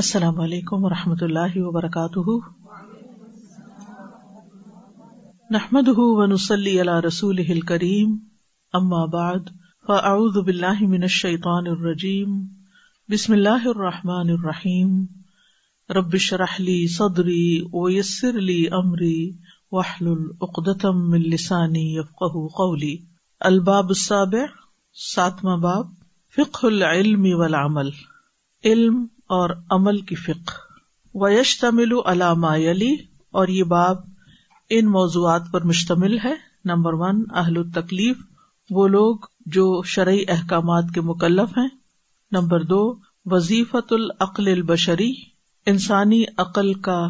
السلام علیکم و رحمۃ اللہ وبرکاتہ نحمد ونسلی علی رسول ہل کریم اما بعد فاعوذ باللہ من الشیطان الرجیم بسم اللہ الرحمٰن الرحیم ربش رحلی صدری ویسر علی عمری وحل العقدم السانی یفق قولی الباب السابع ساتواں باب فقہ العلم والعمل علم اور عمل کی فکر ویش تمل علامہ علی اور یہ باب ان موضوعات پر مشتمل ہے نمبر ون اہل التکلیف وہ لوگ جو شرعی احکامات کے مکلف ہیں نمبر دو وظیفۃ العقل البشری انسانی عقل کا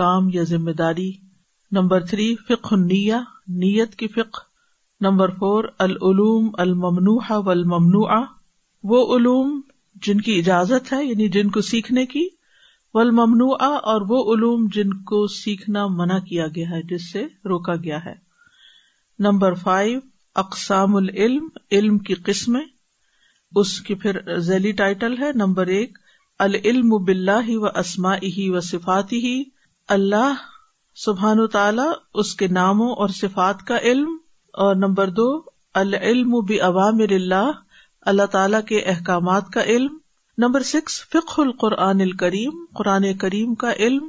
کام یا ذمہ داری نمبر تھری فق النیہ نیت کی فکر نمبر فور العلوم المنوحا و الممنوع وہ علوم جن کی اجازت ہے یعنی جن کو سیکھنے کی ول ممنوع اور وہ علوم جن کو سیکھنا منع کیا گیا ہے جس سے روکا گیا ہے نمبر فائیو اقسام العلم علم کی قسم اس کی پھر ذیلی ٹائٹل ہے نمبر ایک العلم باللہ بلّہ و اسما ہی و صفاتی ہی اللہ سبحان و تعالی اس کے ناموں اور صفات کا علم اور نمبر دو العلم بعوامر اللہ اللہ تعالی کے احکامات کا علم نمبر سکس فقہ القرآن الکریم قرآن کریم کا علم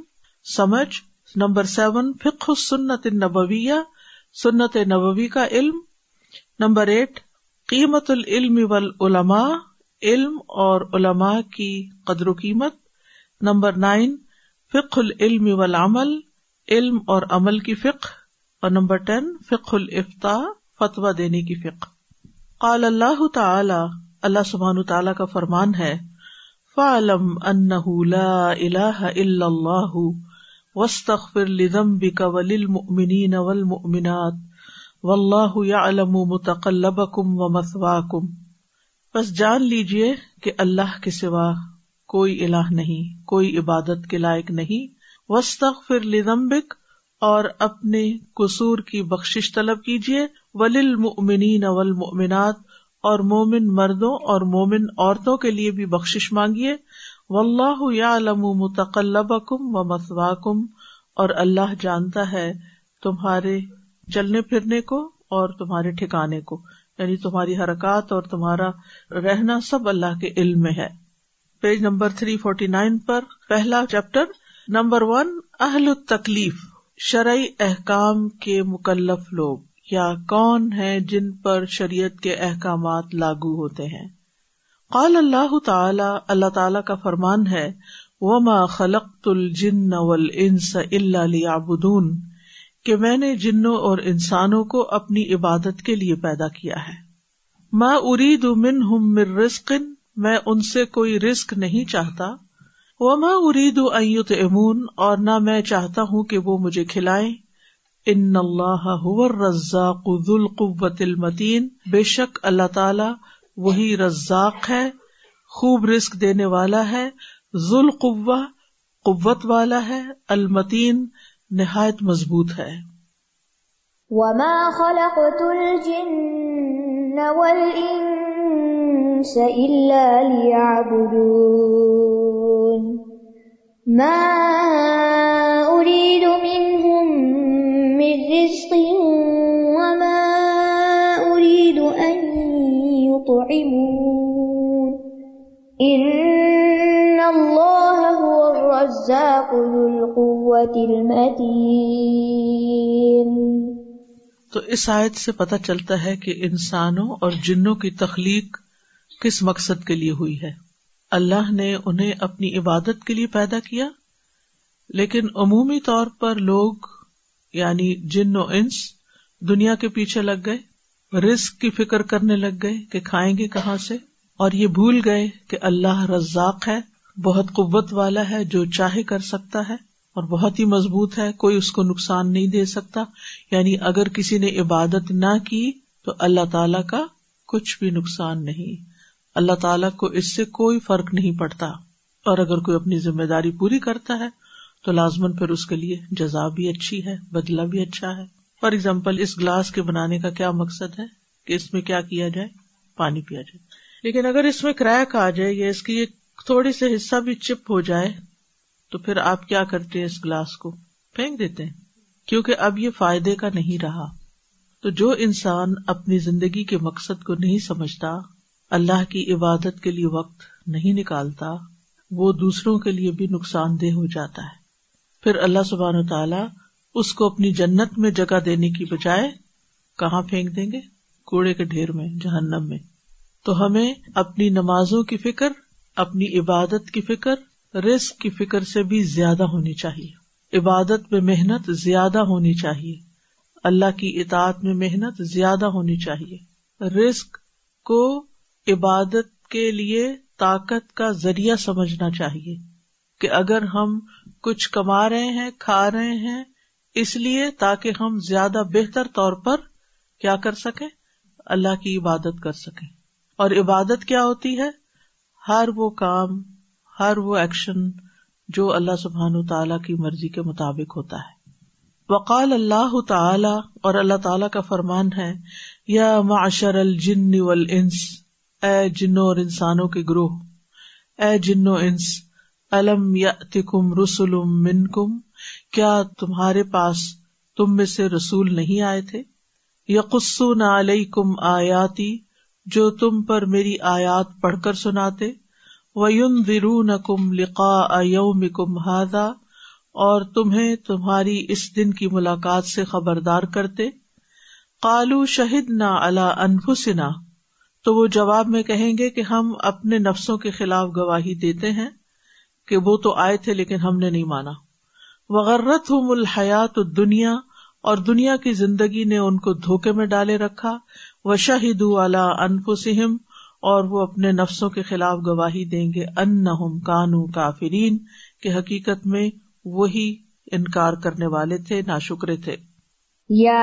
سمجھ نمبر سیون فک سنت نبویہ سنت نبوی کا علم نمبر ایٹ قیمت العلم والعلماء علم اور علماء کی قدر و قیمت نمبر نائن فقہ العلم والعمل علم اور عمل کی فقہ اور نمبر ٹین فقہ الفتاح فتویٰ دینے کی فقہ قال اللہ تعالی اللہ سبحان تعالیٰ کا فرمان ہے فعلم انه لا اله الا الله واستغفر لذنبك وللمؤمنين والمؤمنات والله يعلم متقلبكم ومثواكم بس جان لیجئے کہ اللہ کے سوا کوئی الہ نہیں کوئی عبادت کے لائق نہیں واستغفر لذنبك اور اپنے قصور کی بخشش طلب کیجیے وللمؤمنین والمؤمنات اور مومن مردوں اور مومن عورتوں کے لیے بھی بخش مانگیے و اللہ یا متقلب کم و مسوکم اور اللہ جانتا ہے تمہارے چلنے پھرنے کو اور تمہارے ٹھکانے کو یعنی تمہاری حرکات اور تمہارا رہنا سب اللہ کے علم میں ہے page number three forty nine پر پہلا چیپٹر نمبر ون اہل تکلیف شرعی احکام کے مکلف لوگ یا کون ہے جن پر شریعت کے احکامات لاگو ہوتے ہیں قال اللہ تعالی اللہ تعالی کا فرمان ہے وما خلقت الجن انس اللہ عبدون کہ میں نے جنوں اور انسانوں کو اپنی عبادت کے لیے پیدا کیا ہے میں اری دن ہوں مر میں ان سے کوئی رسک نہیں چاہتا وہ ماں اری دئیت امون اور نہ میں چاہتا ہوں کہ وہ مجھے کھلائیں ان اللہ ذو القوت المتین بے شک اللہ تعالی وہی رزاق ہے خوب رسک دینے والا ہے ذو قوا قوت والا ہے المتین نہایت مضبوط ہے من رزق وما أريد أن يطعمون إن الله هو الرزاق ذو القوة المتين تو اس آیت سے پتہ چلتا ہے کہ انسانوں اور جنوں کی تخلیق کس مقصد کے لیے ہوئی ہے اللہ نے انہیں اپنی عبادت کے لیے پیدا کیا لیکن عمومی طور پر لوگ یعنی جن و انس دنیا کے پیچھے لگ گئے رسک کی فکر کرنے لگ گئے کہ کھائیں گے کہاں سے اور یہ بھول گئے کہ اللہ رزاق ہے بہت قوت والا ہے جو چاہے کر سکتا ہے اور بہت ہی مضبوط ہے کوئی اس کو نقصان نہیں دے سکتا یعنی اگر کسی نے عبادت نہ کی تو اللہ تعالی کا کچھ بھی نقصان نہیں اللہ تعالی کو اس سے کوئی فرق نہیں پڑتا اور اگر کوئی اپنی ذمہ داری پوری کرتا ہے تو لازمن پھر اس کے لیے جزا بھی اچھی ہے بدلا بھی اچھا ہے فار ایگزامپل اس گلاس کے بنانے کا کیا مقصد ہے کہ اس میں کیا کیا جائے پانی پیا جائے لیکن اگر اس میں کریک آ جائے یا اس کی ایک تھوڑی سے حصہ بھی چپ ہو جائے تو پھر آپ کیا کرتے ہیں اس گلاس کو پھینک دیتے ہیں کیونکہ اب یہ فائدے کا نہیں رہا تو جو انسان اپنی زندگی کے مقصد کو نہیں سمجھتا اللہ کی عبادت کے لیے وقت نہیں نکالتا وہ دوسروں کے لیے بھی نقصان دہ ہو جاتا ہے پھر اللہ سبحان تعالی اس کو اپنی جنت میں جگہ دینے کی بجائے کہاں پھینک دیں گے کوڑے کے ڈھیر میں جہنم میں تو ہمیں اپنی نمازوں کی فکر اپنی عبادت کی فکر رسک کی فکر سے بھی زیادہ ہونی چاہیے عبادت میں محنت زیادہ ہونی چاہیے اللہ کی اطاعت میں محنت زیادہ ہونی چاہیے رسک کو عبادت کے لیے طاقت کا ذریعہ سمجھنا چاہیے کہ اگر ہم کچھ کما رہے ہیں کھا رہے ہیں اس لیے تاکہ ہم زیادہ بہتر طور پر کیا کر سکیں اللہ کی عبادت کر سکیں اور عبادت کیا ہوتی ہے ہر وہ کام ہر وہ ایکشن جو اللہ سبحان تعالی تعالیٰ کی مرضی کے مطابق ہوتا ہے وقال اللہ تعالی اور اللہ تعالیٰ کا فرمان ہے یا معاشر الجن والانس اے جنو اور انسانوں کے گروہ اے جنو انس الم یتم رسول من کم کیا تمہارے پاس تم میں سے رسول نہیں آئے تھے یق نا کم آیاتی جو تم پر میری آیات پڑھ کر سناتے و یون و رو کم لکا کم ہاد اور تمہیں تمہاری اس دن کی ملاقات سے خبردار کرتے کالو شہید نہ اللہ انفسنا تو وہ جواب میں کہیں گے کہ ہم اپنے نفسوں کے خلاف گواہی دیتے ہیں کہ وہ تو آئے تھے لیکن ہم نے نہیں مانا وغیرت ہوں الحیات دنیا اور دنیا کی زندگی نے ان کو دھوکے میں ڈالے رکھا و شاہد اعلی انفسم اور وہ اپنے نفسوں کے خلاف گواہی دیں گے ان نہ کافرین کہ حقیقت میں وہی انکار کرنے والے تھے نہ شکر تھے یا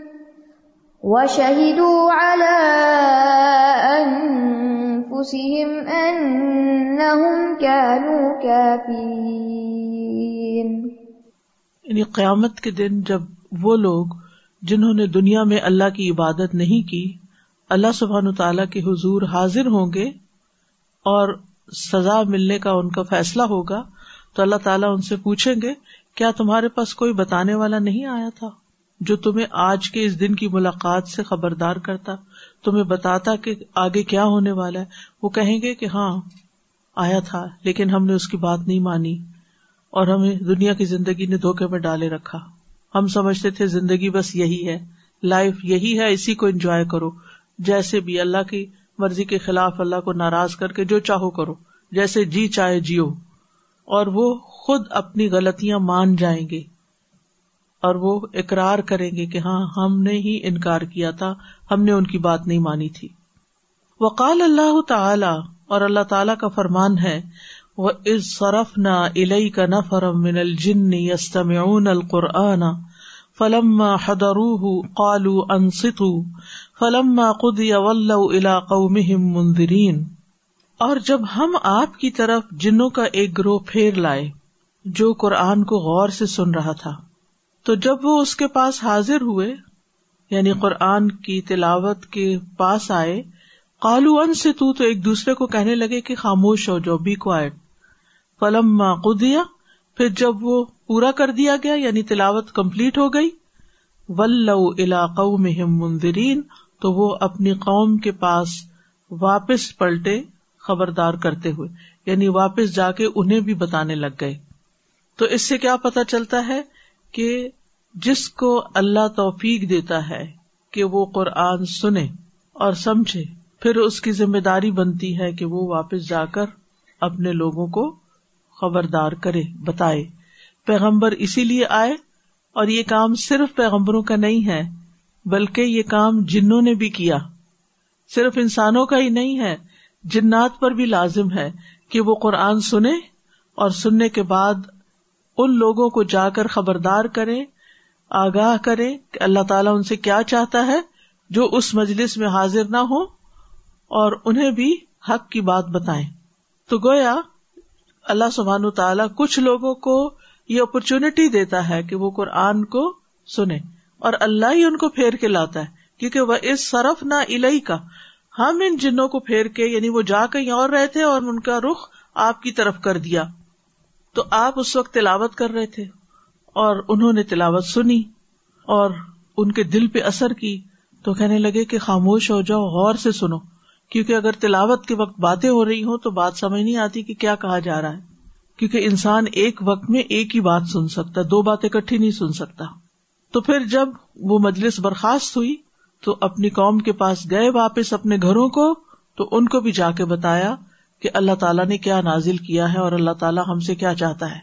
شہید یعنی قیامت کے دن جب وہ لوگ جنہوں نے دنیا میں اللہ کی عبادت نہیں کی اللہ سبحان تعالیٰ کے حضور حاضر ہوں گے اور سزا ملنے کا ان کا فیصلہ ہوگا تو اللہ تعالیٰ ان سے پوچھیں گے کیا تمہارے پاس کوئی بتانے والا نہیں آیا تھا جو تمہیں آج کے اس دن کی ملاقات سے خبردار کرتا تمہیں بتاتا کہ آگے کیا ہونے والا ہے وہ کہیں گے کہ ہاں آیا تھا لیکن ہم نے اس کی بات نہیں مانی اور ہمیں دنیا کی زندگی نے دھوکے میں ڈالے رکھا ہم سمجھتے تھے زندگی بس یہی ہے لائف یہی ہے اسی کو انجوائے کرو جیسے بھی اللہ کی مرضی کے خلاف اللہ کو ناراض کر کے جو چاہو کرو جیسے جی چاہے جیو اور وہ خود اپنی غلطیاں مان جائیں گے اور وہ اقرار کریں گے کہ ہاں ہم نے ہی انکار کیا تھا ہم نے ان کی بات نہیں مانی تھی وقال اللہ تعالی اور اللہ تعالی کا فرمان ہے وہ از شرف نہ فرم الجن استم القرآن فلما حدرو قالو انست فلم خد مہم منظرین اور جب ہم آپ کی طرف جنوں کا ایک گروہ پھیر لائے جو قرآن کو غور سے سن رہا تھا تو جب وہ اس کے پاس حاضر ہوئے یعنی قرآن کی تلاوت کے پاس آئے کالو ان سے تو تو ایک دوسرے کو کہنے لگے کہ خاموش ہو جاؤ بی کوائٹ پلم پھر جب وہ پورا کر دیا گیا یعنی تلاوت کمپلیٹ ہو گئی ولو علاق میں ہم مندرین تو وہ اپنی قوم کے پاس واپس پلٹے خبردار کرتے ہوئے یعنی واپس جا کے انہیں بھی بتانے لگ گئے تو اس سے کیا پتا چلتا ہے کہ جس کو اللہ توفیق دیتا ہے کہ وہ قرآن سنے اور سمجھے پھر اس کی ذمہ داری بنتی ہے کہ وہ واپس جا کر اپنے لوگوں کو خبردار کرے بتائے پیغمبر اسی لیے آئے اور یہ کام صرف پیغمبروں کا نہیں ہے بلکہ یہ کام جنوں نے بھی کیا صرف انسانوں کا ہی نہیں ہے جنات پر بھی لازم ہے کہ وہ قرآن سنے اور سننے کے بعد ان لوگوں کو جا کر خبردار کرے آگاہ کریں کہ اللہ تعالیٰ ان سے کیا چاہتا ہے جو اس مجلس میں حاضر نہ ہو اور انہیں بھی حق کی بات بتائیں تو گویا اللہ سبحان تعالیٰ کچھ لوگوں کو یہ اپرچونٹی دیتا ہے کہ وہ قرآن کو سنے اور اللہ ہی ان کو پھیر کے لاتا ہے کیونکہ وہ اس صرف نہ الہی کا ہم ان جنوں کو پھیر کے یعنی وہ جا کے اور رہے تھے اور ان کا رخ آپ کی طرف کر دیا تو آپ اس وقت تلاوت کر رہے تھے اور انہوں نے تلاوت سنی اور ان کے دل پہ اثر کی تو کہنے لگے کہ خاموش ہو جاؤ غور سے سنو کیونکہ اگر تلاوت کے وقت باتیں ہو رہی ہوں تو بات سمجھ نہیں آتی کہ کیا کہا جا رہا ہے کیونکہ انسان ایک وقت میں ایک ہی بات سن سکتا دو باتیں اکٹھی نہیں سن سکتا تو پھر جب وہ مجلس برخاست ہوئی تو اپنی قوم کے پاس گئے واپس اپنے گھروں کو تو ان کو بھی جا کے بتایا کہ اللہ تعالیٰ نے کیا نازل کیا ہے اور اللہ تعالیٰ ہم سے کیا چاہتا ہے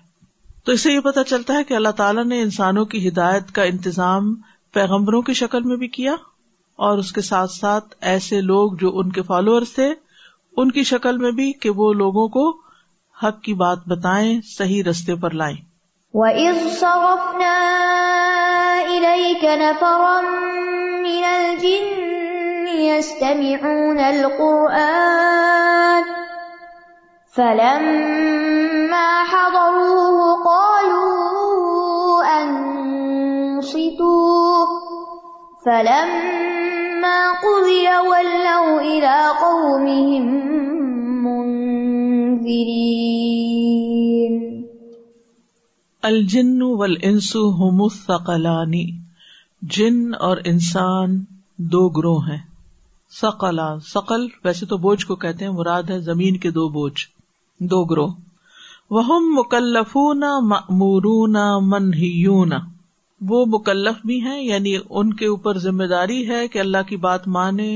تو اس سے یہ پتہ چلتا ہے کہ اللہ تعالیٰ نے انسانوں کی ہدایت کا انتظام پیغمبروں کی شکل میں بھی کیا اور اس کے ساتھ ساتھ ایسے لوگ جو ان کے فالوورس تھے ان کی شکل میں بھی کہ وہ لوگوں کو حق کی بات بتائیں صحیح رستے پر لائیں وَإِذْ صَرَفْنَا إِلَيْكَ نَفَرًا الْجِنِّ يَسْتَمِعُونَ فلما حضروه قالوا أنصتوا فلما قضي ولوا إلى قومهم منذرين الجن والانس هم الثقلان جن اور انسان دو گروہ ہیں سقلا سقل ویسے تو بوجھ کو کہتے ہیں مراد ہے زمین کے دو بوجھ دو گروہ وہ مکلفون مورون من ہی یونا وہ مکلف بھی ہیں یعنی ان کے اوپر ذمہ داری ہے کہ اللہ کی بات مانے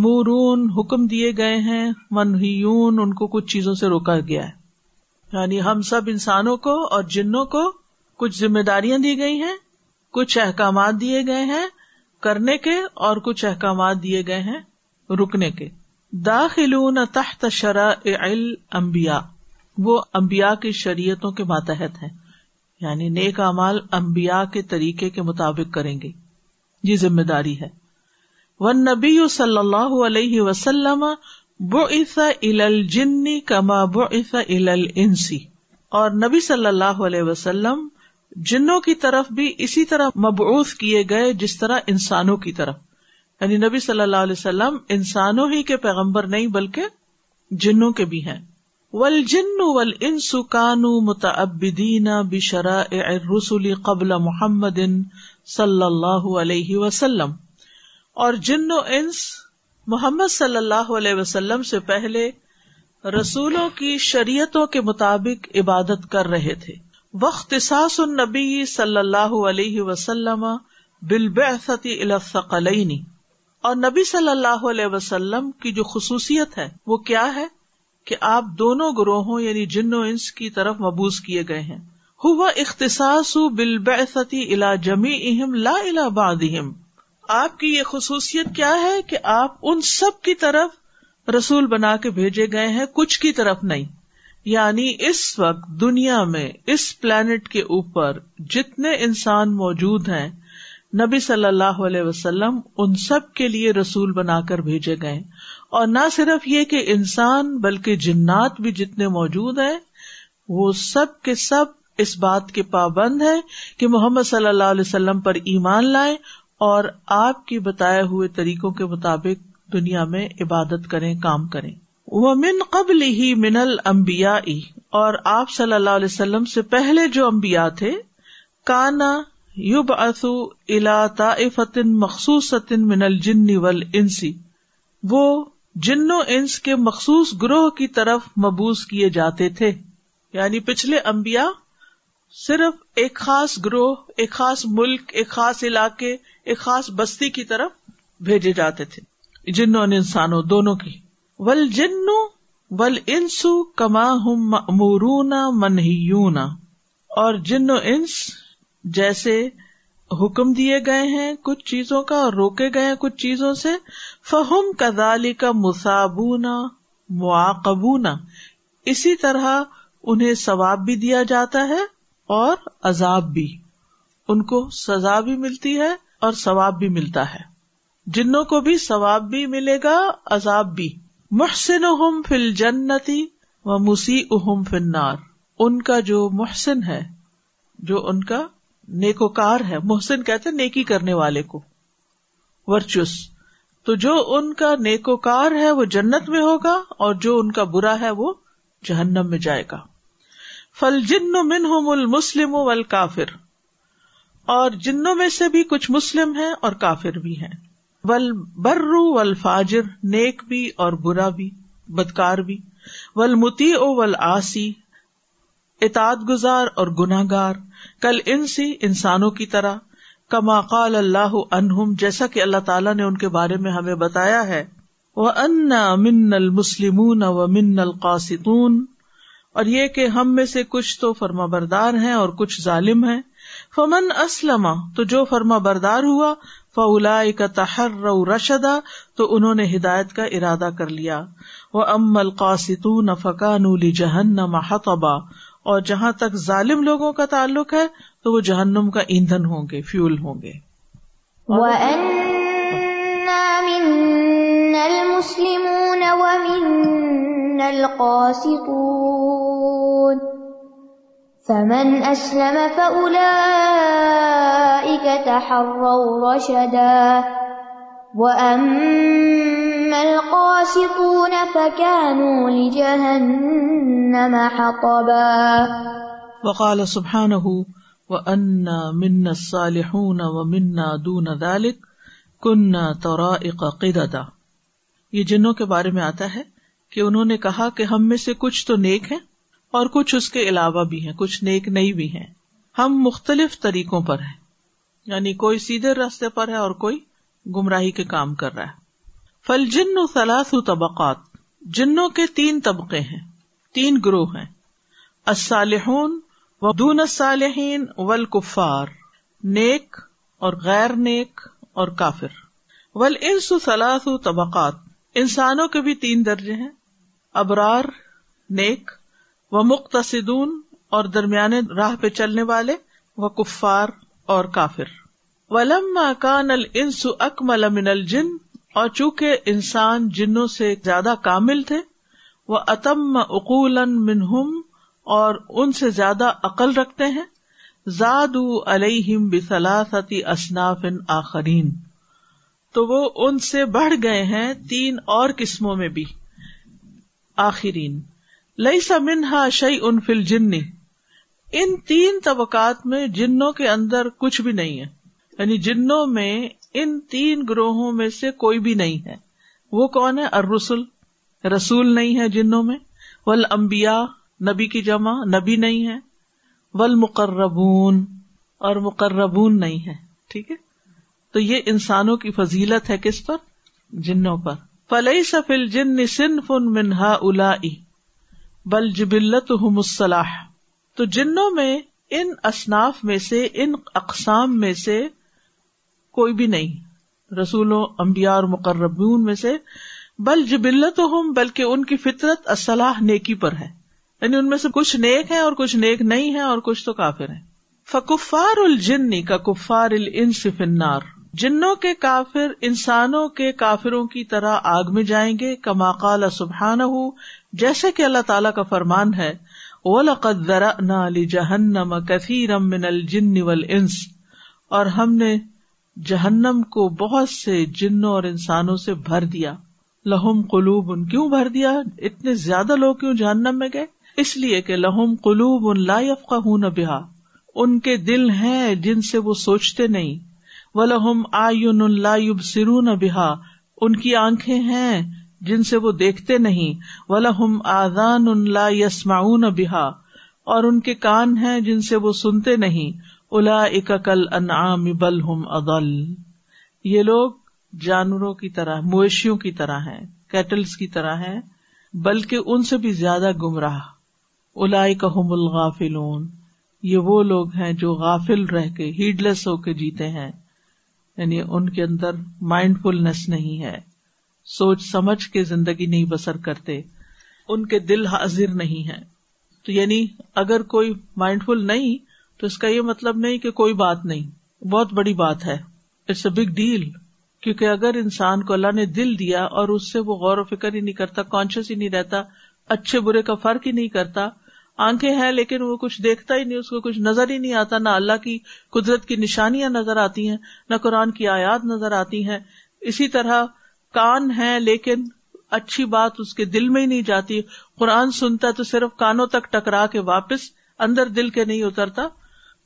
مورون حکم دیے گئے ہیں من ان کو کچھ چیزوں سے روکا گیا ہے یعنی ہم سب انسانوں کو اور جنوں کو کچھ ذمہ داریاں دی گئی ہیں کچھ احکامات دیے گئے ہیں کرنے کے اور کچھ احکامات دیے گئے ہیں رکنے کے داخلون تحت شرائع الانبیاء وہ امبیا کی شریعتوں کے ماتحت ہیں یعنی نیک امال امبیا کے طریقے کے مطابق کریں گے یہ ذمہ داری ہے ون نبی صلی اللہ علیہ وسلم بو الى ال الجنی کما بو عیسا ال نبی صلی اللہ علیہ وسلم جنوں کی طرف بھی اسی طرح مبعوث کیے گئے جس طرح انسانوں کی طرف یعنی نبی صلی اللہ علیہ وسلم انسانوں ہی کے پیغمبر نہیں بلکہ جنوں کے بھی ہیں ول جن ول متعبدین بشرا رسول قبل محمد صلی اللہ علیہ وسلم اور جن و انس محمد صلی اللہ علیہ وسلم سے پہلے رسولوں کی شریعتوں کے مطابق عبادت کر رہے تھے وقت ساس النبی صلی اللہ علیہ وسلم بالبعثت الى الثقلین اور نبی صلی اللہ علیہ وسلم کی جو خصوصیت ہے وہ کیا ہے کہ آپ دونوں گروہوں یعنی جن و انس کی طرف مبوز کیے گئے ہیں ہوا اختصاص بالبعثتی بل بیستی الا جمی اہم لا باد اہم آپ کی یہ خصوصیت کیا ہے کہ آپ ان سب کی طرف رسول بنا کے بھیجے گئے ہیں کچھ کی طرف نہیں یعنی اس وقت دنیا میں اس پلانٹ کے اوپر جتنے انسان موجود ہیں نبی صلی اللہ علیہ وسلم ان سب کے لیے رسول بنا کر بھیجے گئے اور نہ صرف یہ کہ انسان بلکہ جنات بھی جتنے موجود ہیں وہ سب کے سب اس بات کے پابند ہیں کہ محمد صلی اللہ علیہ وسلم پر ایمان لائیں اور آپ کی بتائے ہوئے طریقوں کے مطابق دنیا میں عبادت کریں کام کریں وہ من قبل ہی من المبیا اور آپ صلی اللہ علیہ وسلم سے پہلے جو امبیا تھے کانا الا فتن مخصوص من الجنی ول انسی وہ جنو انس کے مخصوص گروہ کی طرف مبوز کیے جاتے تھے یعنی پچھلے امبیا صرف ایک خاص گروہ ایک خاص ملک ایک خاص علاقے ایک خاص بستی کی طرف بھیجے جاتے تھے جنوں انسانوں دونوں کی ول جنو انسو کما ہوں مورون منہ یونا اور جنو انس جیسے حکم دیے گئے ہیں کچھ چیزوں کا اور روکے گئے ہیں کچھ چیزوں سے فہم کدالی کا مسابونا معاقبونا اسی طرح انہیں ثواب بھی دیا جاتا ہے اور عذاب بھی ان کو سزا بھی ملتی ہے اور ثواب بھی ملتا ہے جنوں کو بھی ثواب بھی ملے گا عذاب بھی محسن احمد فل جنتی و مسی فنار ان کا جو محسن ہے جو ان کا نیکوکار ہے محسن کہتے نیکی کرنے والے کو ورچوس تو جو ان کا نیکوکار ہے وہ جنت میں ہوگا اور جو ان کا برا ہے وہ جہنم میں جائے گا فل جن من المسلم مل کافر اور جنوں میں سے بھی کچھ مسلم ہے اور کافر بھی ہیں ول برو ول فاجر نیک بھی اور برا بھی بدکار بھی ول متی او ول آسی گزار اور گناگار کل ان سی انسانوں کی طرح کما قال اللہ انہ جیسا کہ اللہ تعالیٰ نے ان کے بارے میں ہمیں بتایا ہے وہ ان من المسلم و من القاستون اور یہ کہ ہم میں سے کچھ تو فرما بردار ہیں اور کچھ ظالم ہے فمن اسلم تو جو فرما بردار ہوا فلا کا تحر رشدا تو انہوں نے ہدایت کا ارادہ کر لیا وہ ام القاستون فقان نولی جہن محتبہ اور جہاں تک ظالم لوگوں کا تعلق ہے تو وہ جہنم کا ایندھن ہوں گے فیول ہوں گے نل مسلم نل قوسیپو سمن اسلم الصَّالِحُونَ سبحان دُونَ ذَلِكَ دون دال قِدَدًا یہ جنوں کے بارے میں آتا ہے کہ انہوں نے کہا کہ ہم میں سے کچھ تو نیک ہے اور کچھ اس کے علاوہ بھی ہیں کچھ نیک نہیں بھی ہیں ہم مختلف طریقوں پر ہیں یعنی کوئی سیدھے راستے پر ہے اور کوئی گمراہی کے کام کر رہا ہے فل جن و سلاس و طبقات جنوں کے تین طبقے ہیں تین گروہ ہیں الصالحون و دون الصالحین والکفار نیک اور غیر نیک اور کافر ول انس و سلاس و طبقات انسانوں کے بھی تین درجے ہیں ابرار نیک و مقتصدون اور درمیانے راہ پہ چلنے والے و کفار اور کافر ولم کان الانس اکمل اکم المن الجن اور چونکہ انسان جنوں سے زیادہ کامل تھے وہ اتم عقول اور ان سے زیادہ عقل رکھتے ہیں زاد علیہم علیہ اصناف آخرین تو وہ ان سے بڑھ گئے ہیں تین اور قسموں میں بھی آخرین لئی منہا شعی ان فل جن ان تین طبقات میں جنوں کے اندر کچھ بھی نہیں ہے یعنی جنوں میں ان تین گروہوں میں سے کوئی بھی نہیں ہے وہ کون ہے ار رسول رسول نہیں ہے جنوں میں ول امبیا نبی کی جمع نبی نہیں ہے ول مقربون اور مقربون نہیں ہے ٹھیک ہے تو یہ انسانوں کی فضیلت ہے کس پر جنوں پر فلئی سفل جن صنف فن منہا الا بل جبلت مسلح تو جنوں میں ان اصناف میں سے ان اقسام میں سے کوئی بھی نہیں رسولوں امبیا اور مقربون میں سے بل جبلت ہوں بلکہ ان کی فطرت اصلاح نیکی پر ہے یعنی ان میں سے کچھ نیک ہے اور کچھ نیک نہیں ہے اور کچھ تو کافر ہیں فکفار الجنی کا ال انس فنار جنوں کے کافر انسانوں کے کافروں کی طرح آگ میں جائیں گے کما قال سبحان ہو جیسے کہ اللہ تعالی کا فرمان ہے و لقر نہ علی جہن نہ انس اور ہم نے جہنم کو بہت سے جنوں اور انسانوں سے بھر دیا لہم قلوب ان کیوں بھر دیا اتنے زیادہ لوگ کیوں جہنم میں گئے اس لیے کہ لہم قلوب ان ہوں بہا ان کے دل ہیں جن سے وہ سوچتے نہیں و لہم آئن سرو سرون بہا ان کی آنکھیں ہیں جن سے وہ دیکھتے نہیں و لہم آزان ان لا آذانسما بہا اور ان کے کان ہیں جن سے وہ سنتے نہیں الا اکل انعام بل ہوم ادل یہ لوگ جانوروں کی طرح مویشیوں کی طرح ہیں کیٹلس کی طرح ہیں بلکہ ان سے بھی زیادہ گمراہ الاکا ہوم الغافلون یہ وہ لوگ ہیں جو غافل رہ کے ہیڈ لیس ہو کے جیتے ہیں یعنی ان کے اندر مائنڈ فلنس نہیں ہے سوچ سمجھ کے زندگی نہیں بسر کرتے ان کے دل حاضر نہیں ہے تو یعنی اگر کوئی مائنڈ فل نہیں تو اس کا یہ مطلب نہیں کہ کوئی بات نہیں بہت بڑی بات ہے اٹس اے بگ ڈیل کیونکہ اگر انسان کو اللہ نے دل دیا اور اس سے وہ غور و فکر ہی نہیں کرتا کانشیس ہی نہیں رہتا اچھے برے کا فرق ہی نہیں کرتا آنکھیں ہیں لیکن وہ کچھ دیکھتا ہی نہیں اس کو کچھ نظر ہی نہیں آتا نہ اللہ کی قدرت کی نشانیاں نظر آتی ہیں نہ قرآن کی آیات نظر آتی ہیں اسی طرح کان ہے لیکن اچھی بات اس کے دل میں ہی نہیں جاتی قرآن سنتا تو صرف کانوں تک ٹکرا کے واپس اندر دل کے نہیں اترتا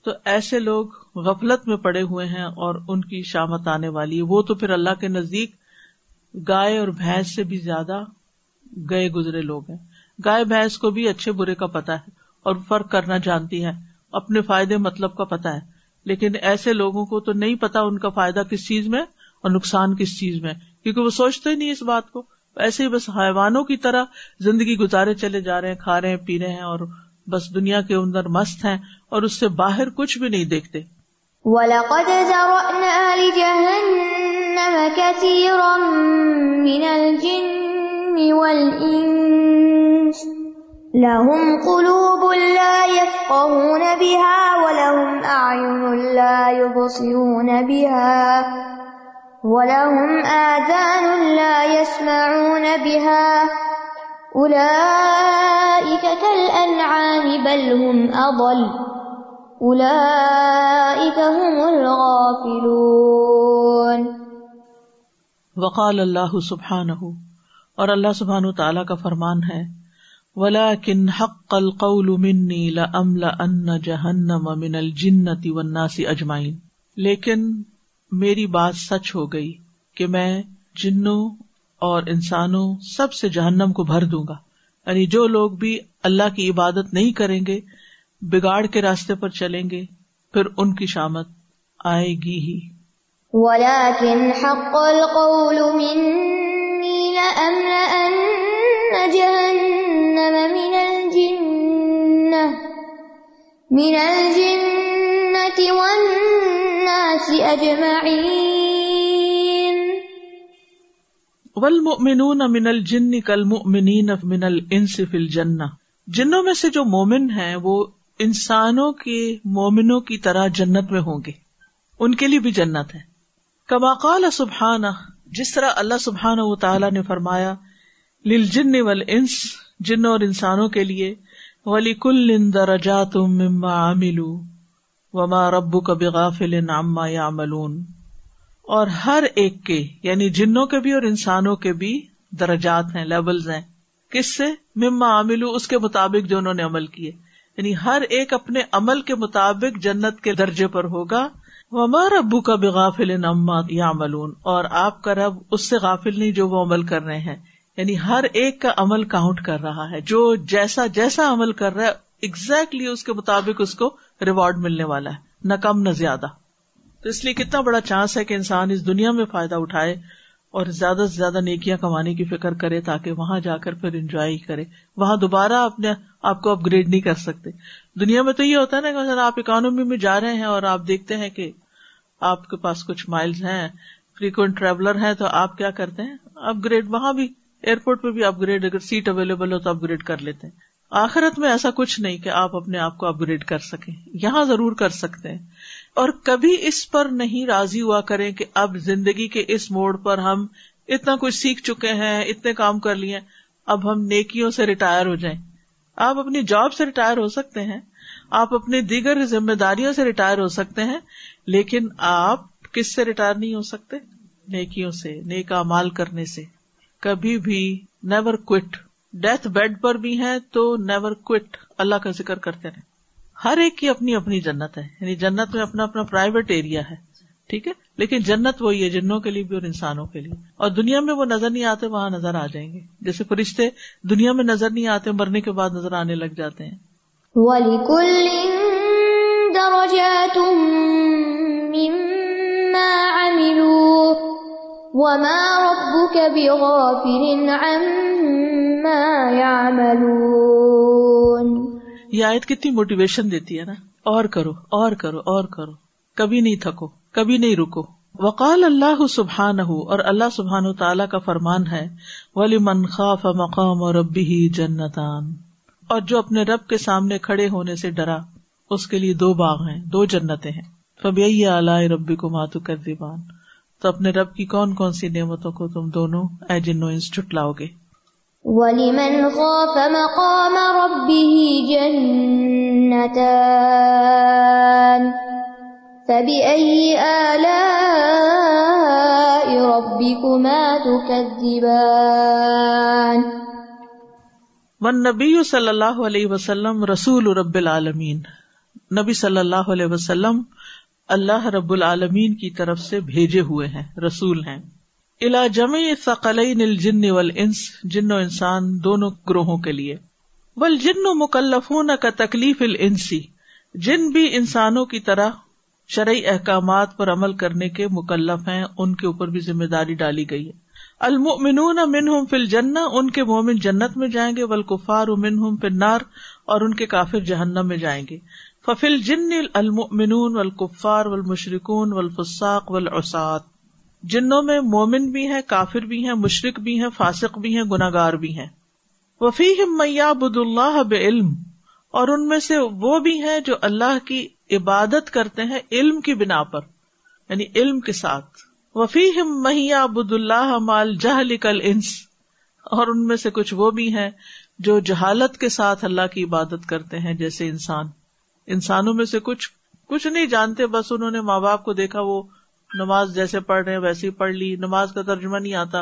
تو ایسے لوگ غفلت میں پڑے ہوئے ہیں اور ان کی شامت آنے والی ہے وہ تو پھر اللہ کے نزدیک گائے اور بھینس سے بھی زیادہ گئے گزرے لوگ ہیں گائے بھینس کو بھی اچھے برے کا پتا ہے اور فرق کرنا جانتی ہے اپنے فائدے مطلب کا پتا ہے لیکن ایسے لوگوں کو تو نہیں پتا ان کا فائدہ کس چیز میں اور نقصان کس چیز میں کیونکہ وہ سوچتے نہیں اس بات کو ایسے ہی بس حیوانوں کی طرح زندگی گزارے چلے جا رہے ہیں کھا رہے ہیں پی رہے ہیں اور بس دنیا کے اندر مست ہیں اور اس سے باہر کچھ بھی نہیں دیکھتے وَلَقَدْ زَرَعْنَا لِجَهَنَّمَ كَثِيرًا مِنَ الْجِنِّ وَالْإِنسِ لَهُمْ قُلُوبٌ لَا يَفْقَهُونَ بِهَا وَلَهُمْ أَعْيُنٌ لَا يُبْصِرُونَ بِهَا وَلَهُمْ آذَانٌ لَا يَسْمَعُونَ بِهَا أُولَئِكَ كَالْأَنْعَامِ بَلْ هُمْ أَضَلُّ وقال اللہ اور اللہ سبحان کا فرمان ہے ولا کن حقل ان جہنم من جن تیون سی اجمائن لیکن میری بات سچ ہو گئی کہ میں جنو اور انسانوں سب سے جہنم کو بھر دوں گا یعنی جو لوگ بھی اللہ کی عبادت نہیں کریں گے بگاڑ کے راستے پر چلیں گے پھر ان کی شامت آئے گی ہی من امن من کل كالمؤمنين من الإنس في الجنة جنوں میں سے جو مومن ہیں وہ انسانوں کے مومنوں کی طرح جنت میں ہوں گے ان کے لیے بھی جنت ہے کما قال سبحان جس طرح اللہ سبحان و تعالیٰ نے فرمایا لل جن انس جن اور انسانوں کے لیے ولی کلن تم مما عامل وما ربو کب غافل عما یا ملون اور ہر ایک کے یعنی جنوں کے بھی اور انسانوں کے بھی درجات ہیں لیولز ہیں کس سے مما عملو اس کے مطابق جو انہوں نے عمل کیے یعنی ہر ایک اپنے عمل کے مطابق جنت کے درجے پر ہوگا وہ ہمارا ابو کا بھی غافل یا ملون اور آپ کا رب اس سے غافل نہیں جو وہ عمل کر رہے ہیں یعنی ہر ایک کا عمل کاؤنٹ کر رہا ہے جو جیسا جیسا عمل کر رہا ہے اگزیکٹلی exactly اس کے مطابق اس کو ریوارڈ ملنے والا ہے نہ کم نہ زیادہ تو اس لیے کتنا بڑا چانس ہے کہ انسان اس دنیا میں فائدہ اٹھائے اور زیادہ سے زیادہ نیکیاں کمانے کی فکر کرے تاکہ وہاں جا کر پھر انجوائے کرے وہاں دوبارہ اپنے آپ کو اپ گریڈ نہیں کر سکتے دنیا میں تو یہ ہوتا ہے نا کہ آپ اکانومی میں جا رہے ہیں اور آپ دیکھتے ہیں کہ آپ کے پاس کچھ مائلز ہیں فریکوینٹ ٹریولر ہیں تو آپ کیا کرتے ہیں اپ گریڈ وہاں بھی ایئرپورٹ پہ بھی اپ گریڈ اگر سیٹ اویلیبل ہو تو اپ گریڈ کر لیتے ہیں آخرت میں ایسا کچھ نہیں کہ آپ اپنے آپ کو اپ گریڈ کر سکیں یہاں ضرور کر سکتے ہیں اور کبھی اس پر نہیں راضی ہوا کریں کہ اب زندگی کے اس موڑ پر ہم اتنا کچھ سیکھ چکے ہیں اتنے کام کر لیے اب ہم نیکیوں سے ریٹائر ہو جائیں آپ اپنی جاب سے ریٹائر ہو سکتے ہیں آپ اپنی دیگر ذمہ داریوں سے ریٹائر ہو سکتے ہیں لیکن آپ کس سے ریٹائر نہیں ہو سکتے نیکیوں سے نیکا مال کرنے سے کبھی بھی نیور کوئٹ ڈیتھ بیڈ پر بھی ہیں تو نیور کوئٹ اللہ کا ذکر کرتے رہے ہر ایک کی اپنی اپنی جنت ہے یعنی جنت میں اپنا اپنا پرائیویٹ ایریا ہے ٹھیک ہے لیکن جنت وہی ہے جنوں کے لیے بھی اور انسانوں کے لیے اور دنیا میں وہ نظر نہیں آتے وہاں نظر آ جائیں گے جیسے فرشتے دنیا میں نظر نہیں آتے مرنے کے بعد نظر آنے لگ جاتے ہیں عما يعملون یہ آیت کتنی موٹیویشن دیتی ہے نا اور کرو اور کرو اور کرو کبھی نہیں تھکو کبھی نہیں رکو وقال اللہ سبحان اور اللہ سبحان و تعالی کا فرمان ہے ولی مقام اور ربی ہی جنتان اور جو اپنے رب کے سامنے کھڑے ہونے سے ڈرا اس کے لیے دو باغ ہیں دو جنتیں ہیں فبی اعلی ربی کو ماتو کر دیوان تو اپنے رب کی کون کون سی نعمتوں کو تم دونوں اے جنو انس لاؤ گے نبی صلی اللہ علیہ وسلم رسول رب العالمین نبی صلی اللہ علیہ وسلم اللہ رب العالمین کی طرف سے بھیجے ہوئے ہیں رسول ہیں الا جمی ثقلین الجن والانس انس جن و انسان دونوں گروہوں کے لیے والجن مکلفون و مکلف نہ تکلیف الانسی جن بھی انسانوں کی طرح شرعی احکامات پر عمل کرنے کے مکلف ہیں ان کے اوپر بھی ذمہ داری ڈالی گئی ہے امن ہم فل الجنہ ان کے مومن جنت میں جائیں گے والکفار منہ ہوں فل نار اور ان کے کافر جہنم میں جائیں گے ففل جن المؤمنون و والمشرکون و والعصات و جنوں میں مومن بھی ہیں کافر بھی ہیں مشرق بھی ہیں فاسق بھی ہیں گناگار بھی ہیں وفی بد اللہ علم اور ان میں سے وہ بھی ہیں جو اللہ کی عبادت کرتے ہیں علم کی بنا پر یعنی علم کے ساتھ وفی بد اللہ مال جہل انس اور ان میں سے کچھ وہ بھی ہیں جو جہالت کے ساتھ اللہ کی عبادت کرتے ہیں جیسے انسان انسانوں میں سے کچھ کچھ نہیں جانتے بس انہوں نے ماں باپ کو دیکھا وہ نماز جیسے پڑھ رہے ویسے ہی پڑھ لی نماز کا ترجمہ نہیں آتا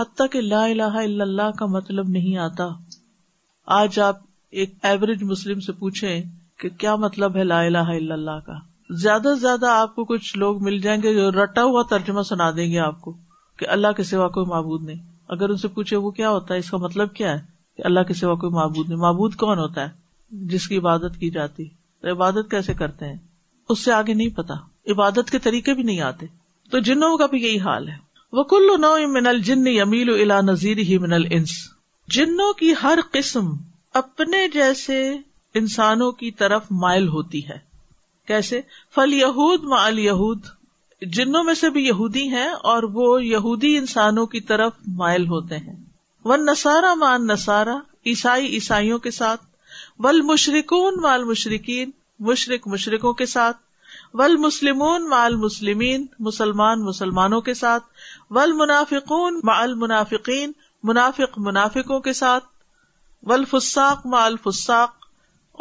حتیٰ کہ لا الہ الا اللہ کا مطلب نہیں آتا آج آپ ایک ایوریج مسلم سے پوچھے کہ کیا مطلب ہے لا الہ الا اللہ کا زیادہ سے زیادہ آپ کو کچھ لوگ مل جائیں گے جو رٹا ہوا ترجمہ سنا دیں گے آپ کو کہ اللہ کے سوا کوئی معبود نہیں اگر ان سے پوچھے وہ کیا ہوتا ہے اس کا مطلب کیا ہے کہ اللہ کے سوا کوئی معبود نہیں معبود کون ہوتا ہے جس کی عبادت کی جاتی تو عبادت کیسے کرتے ہیں اس سے آگے نہیں پتا عبادت کے طریقے بھی نہیں آتے تو جنوں کا بھی یہی حال ہے وہ کل الجن امیل الا نذیر ہی من الس جنوں کی ہر قسم اپنے جیسے انسانوں کی طرف مائل ہوتی ہے کیسے فل یہود ما الہود جنوں میں سے بھی یہودی ہیں اور وہ یہودی انسانوں کی طرف مائل ہوتے ہیں ون نسارا مان نسارا عیسائی عیسائیوں کے ساتھ ول مشرقن مال مشرقین مشرق مشرقوں کے ساتھ ول مسلمون المسلمین مسلمان مسلمانوں کے ساتھ ول منافقون مع المنافقین منافق منافقوں کے ساتھ ولفساک الفساق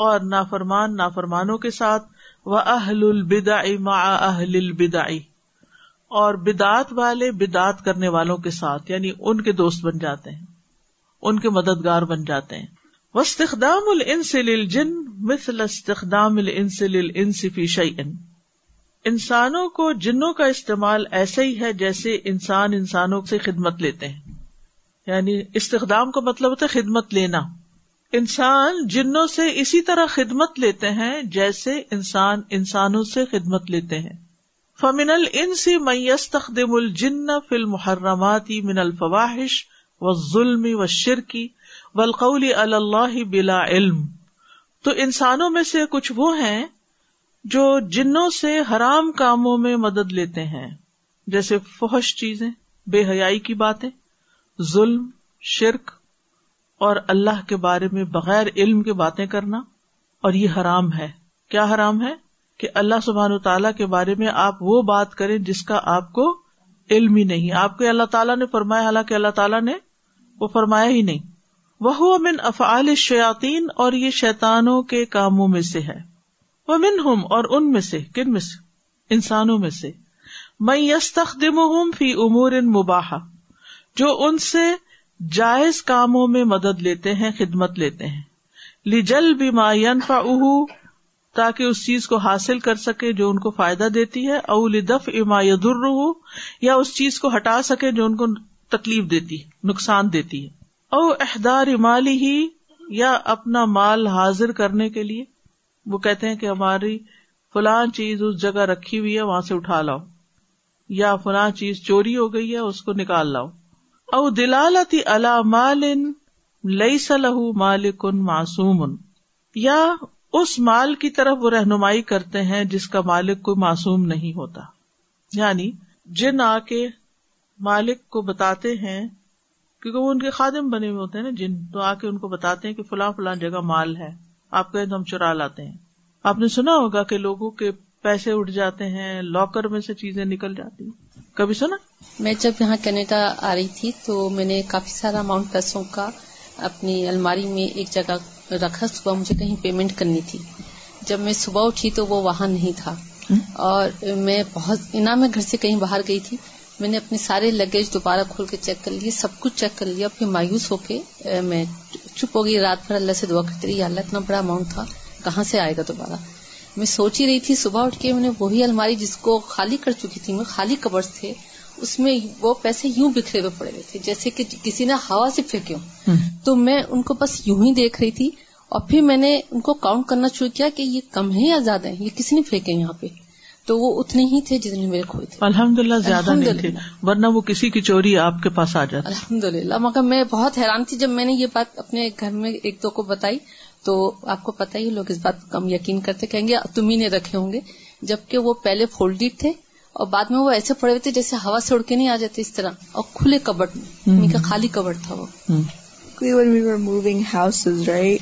اور نافرمان نافرمانوں کے ساتھ و اہل البدا ما اہل البدا اور بدعت والے بدعت کرنے والوں کے ساتھ یعنی ان کے دوست بن جاتے ہیں ان کے مددگار بن جاتے ہیں وسطام مثل جن الانس للانس فی شعین انسانوں کو جنوں کا استعمال ایسے ہی ہے جیسے انسان انسانوں سے خدمت لیتے ہیں یعنی استخدام کا مطلب ہوتا ہے خدمت لینا انسان جنوں سے اسی طرح خدمت لیتے ہیں جیسے انسان انسانوں سے خدمت لیتے ہیں فمن السی میس تخدم الجن فل محرماتی من الفواہش و ظلم و شرکی بلقلی اللہ بلا علم تو انسانوں میں سے کچھ وہ ہیں جو جنوں سے حرام کاموں میں مدد لیتے ہیں جیسے فحش چیزیں بے حیائی کی باتیں ظلم شرک اور اللہ کے بارے میں بغیر علم کے باتیں کرنا اور یہ حرام ہے کیا حرام ہے کہ اللہ سبحان و تعالیٰ کے بارے میں آپ وہ بات کریں جس کا آپ کو علم ہی نہیں آپ کو اللہ تعالیٰ نے فرمایا حالانکہ اللہ تعالیٰ نے وہ فرمایا ہی نہیں وہ من افعال شیاتی اور یہ شیطانوں کے کاموں میں سے ہے وہ من ہوں اور ان میں سے کن میں سے انسانوں میں سے میں یس تخدم دم ہوں فی امور ان مباہا جو ان سے جائز کاموں میں مدد لیتے ہیں خدمت لیتے ہیں لی جل ماین فا تاکہ اس چیز کو حاصل کر سکے جو ان کو فائدہ دیتی ہے او لدف اما در یا اس چیز کو ہٹا سکے جو ان کو تکلیف دیتی ہے نقصان دیتی ہے او احدار مالی ہی یا اپنا مال حاضر کرنے کے لیے وہ کہتے ہیں کہ ہماری فلاں چیز اس جگہ رکھی ہوئی ہے وہاں سے اٹھا لاؤ یا فلاں چیز چوری ہو گئی ہے اس کو نکال لاؤ او دلالتی اللہ مال ان لئی سلح مالک ان معصوم یا اس مال کی طرف وہ رہنمائی کرتے ہیں جس کا مالک کوئی معصوم نہیں ہوتا یعنی جن آ کے مالک کو بتاتے ہیں کیونکہ وہ ان کے خادم بنے ہوئے ہوتے ہیں نا جن تو آ کے ان کو بتاتے ہیں کہ فلاں فلاں جگہ مال ہے آپ کو ایک دم چرا لاتے ہیں آپ نے سنا ہوگا کہ لوگوں کے پیسے اٹھ جاتے ہیں لاکر میں سے چیزیں نکل جاتی ہیں کبھی سنا میں جب یہاں کینیڈا آ رہی تھی تو میں نے کافی سارا اماؤنٹ پیسوں کا اپنی الماری میں ایک جگہ رکھا صبح مجھے کہیں پیمنٹ کرنی تھی جب میں صبح اٹھی تو وہ وہاں نہیں تھا اور میں بہت انعام میں گھر سے کہیں باہر گئی تھی میں نے اپنے سارے لگیج دوبارہ کھول کے چیک کر لیے سب کچھ چیک کر لیا پھر مایوس ہو کے میں چپ ہو گئی رات بھر اللہ سے دعا کرتی رہی اللہ اتنا بڑا اماؤنٹ تھا کہاں سے آئے گا دوبارہ میں سوچ ہی رہی تھی صبح اٹھ کے میں نے وہی الماری جس کو خالی کر چکی تھی میں خالی کبرس تھے اس میں وہ پیسے یوں بکھرے ہوئے پڑے ہوئے تھے جیسے کہ کسی نے ہوا سے پھینکے ہوں تو میں ان کو بس یوں ہی دیکھ رہی تھی اور پھر میں نے ان کو کاؤنٹ کرنا شروع کیا کہ یہ کم ہے یا زیادہ ہے یہ کسی نے پھینکے یہاں پہ تو وہ اتنے ہی تھے جتنے میرے کھوئے تھے الحمد للہ زیادہ تھے ورنہ وہ کسی کی چوری آپ کے پاس آ جاتی الحمد للہ مگر میں بہت حیران تھی جب میں نے یہ بات اپنے گھر میں ایک دو کو بتائی تو آپ کو پتا ہی لوگ اس بات کو کم یقین کرتے کہیں گے تم ہی نے رکھے ہوں گے جبکہ وہ پہلے فولڈیڈ تھے اور بعد میں وہ ایسے پڑے ہوئے تھے جیسے ہوا سے اڑ کے نہیں آ جاتے اس طرح اور کھلے کبڈ یعنی کا خالی کبڈ تھا وہ moving house I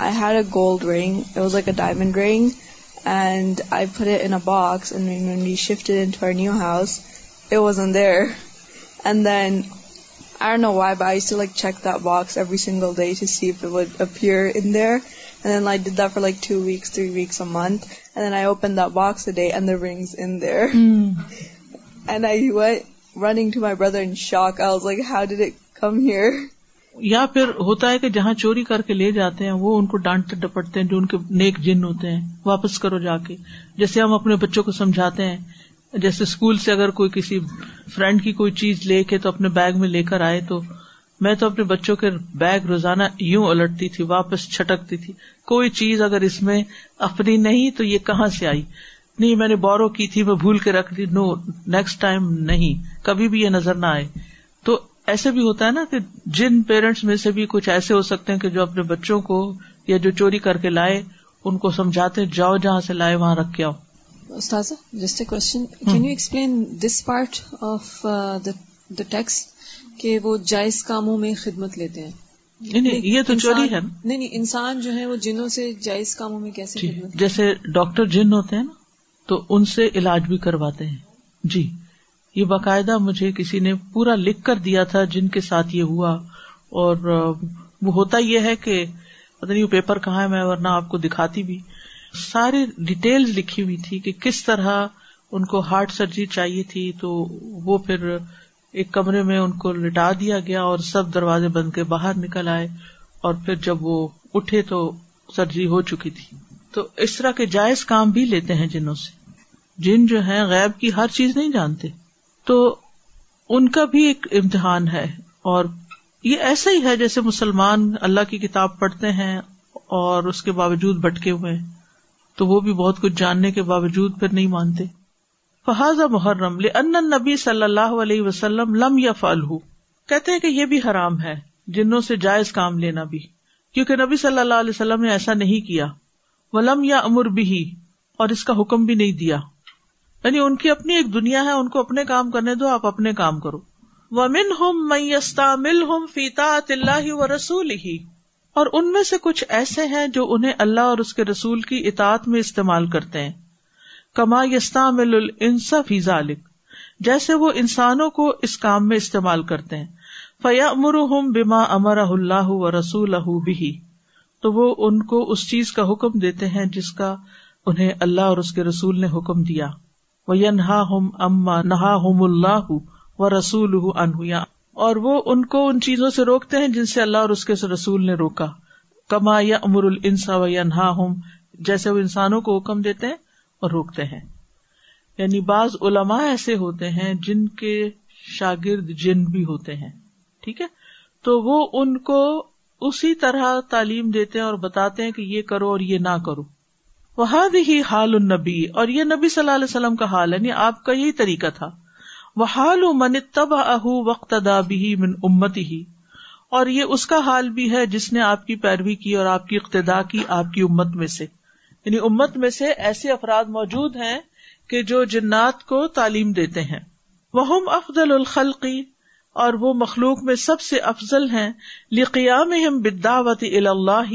had a a gold like diamond and I put it in a box, and when we shifted into our new house, it wasn't there. And then, I don't know why, but I used to check that box every single day to see if it would appear in there. And then I did that for 2 weeks, 3 weeks, a month. And then I opened that box a day and the ring's in there. Hmm. And I went running to my brother in shock. I was like, how did it come here? یا پھر ہوتا ہے کہ جہاں چوری کر کے لے جاتے ہیں وہ ان کو ڈانٹتے ڈپٹتے ہیں جو ان کے نیک جن ہوتے ہیں واپس کرو جا کے جیسے ہم اپنے بچوں کو سمجھاتے ہیں جیسے اسکول سے اگر کوئی کسی فرینڈ کی کوئی چیز لے کے تو اپنے بیگ میں لے کر آئے تو میں تو اپنے بچوں کے بیگ روزانہ یوں الٹتی تھی واپس چھٹکتی تھی کوئی چیز اگر اس میں اپنی نہیں تو یہ کہاں سے آئی نہیں میں نے بورو کی تھی میں بھول کے رکھ دی نو نیکسٹ ٹائم نہیں کبھی بھی یہ نظر نہ آئے ایسے بھی ہوتا ہے نا کہ جن پیرنٹس میں سے بھی کچھ ایسے ہو سکتے ہیں کہ جو اپنے بچوں کو یا جو چوری کر کے لائے ان کو سمجھاتے جاؤ جہاں سے لائے وہاں رکھ کے آؤ استاذ just a question can you explain this part of the tax کہ وہ جائز کاموں میں خدمت لیتے ہیں یہ تو چوری ہے نہیں نہیں انسان جو ہے وہ جنوں سے جائز کاموں میں کیسے جی، جیسے ڈاکٹر جن ہوتے ہیں نا تو ان سے علاج بھی کرواتے ہیں جی یہ باقاعدہ مجھے کسی نے پورا لکھ کر دیا تھا جن کے ساتھ یہ ہوا اور وہ ہوتا یہ ہے کہ پتہ نہیں وہ پیپر کہاں ہے میں ورنہ آپ کو دکھاتی بھی ساری ڈیٹیل لکھی ہوئی تھی کہ کس طرح ان کو ہارٹ سرجری چاہیے تھی تو وہ پھر ایک کمرے میں ان کو لٹا دیا گیا اور سب دروازے بند کے باہر نکل آئے اور پھر جب وہ اٹھے تو سرجری ہو چکی تھی تو اس طرح کے جائز کام بھی لیتے ہیں جنوں سے جن جو ہیں غیب کی ہر چیز نہیں جانتے تو ان کا بھی ایک امتحان ہے اور یہ ایسا ہی ہے جیسے مسلمان اللہ کی کتاب پڑھتے ہیں اور اس کے باوجود بھٹکے ہوئے ہیں تو وہ بھی بہت کچھ جاننے کے باوجود پھر نہیں مانتے فہذا محرم نبی صلی اللہ علیہ وسلم لم یا فالح کہتے ہیں کہ یہ بھی حرام ہے جنوں سے جائز کام لینا بھی کیونکہ نبی صلی اللہ علیہ وسلم نے ایسا نہیں کیا ولم یا امر بھی اور اس کا حکم بھی نہیں دیا یعنی ان کی اپنی ایک دنیا ہے ان کو اپنے کام کرنے دو آپ اپنے کام کرو و من ہوم میستا مل ہوم فیتا و رسول ہی اور ان میں سے کچھ ایسے ہیں جو انہیں اللہ اور اس کے رسول کی اطاعت میں استعمال کرتے ہیں کما یستا مل ذالک جیسے وہ انسانوں کو اس کام میں استعمال کرتے ہیں فیا امر ہوم بما امر اللہ و رسول اہ تو وہ ان کو اس چیز کا حکم دیتے ہیں جس کا انہیں اللہ اور اس کے رسول نے حکم دیا وہ نہا ہم اما نہا ہوم اللہ و رسول انہیا اور وہ ان کو ان چیزوں سے روکتے ہیں جن سے اللہ اور اس کے رسول نے روکا کما یا امر انسا و ی ہم ہوم جیسے وہ انسانوں کو حکم دیتے ہیں اور روکتے ہیں یعنی بعض علما ایسے ہوتے ہیں جن کے شاگرد جن بھی ہوتے ہیں ٹھیک ہے تو وہ ان کو اسی طرح تعلیم دیتے ہیں اور بتاتے ہیں کہ یہ کرو اور یہ نہ کرو وہ ہی النبی اور یہ نبی صلی اللہ علیہ وسلم کا حال ہے یعنی آپ کا یہی طریقہ تھا وہ حال و من اہ وقت من امت ہی اور یہ اس کا حال بھی ہے جس نے آپ کی پیروی کی اور آپ کی اقتدا کی آپ کی امت میں سے یعنی امت میں سے ایسے افراد موجود ہیں کہ جو جنات کو تعلیم دیتے ہیں وہ افضل الخلقی اور وہ مخلوق میں سب سے افضل ہیں لقیام ہم بداوتی اللہ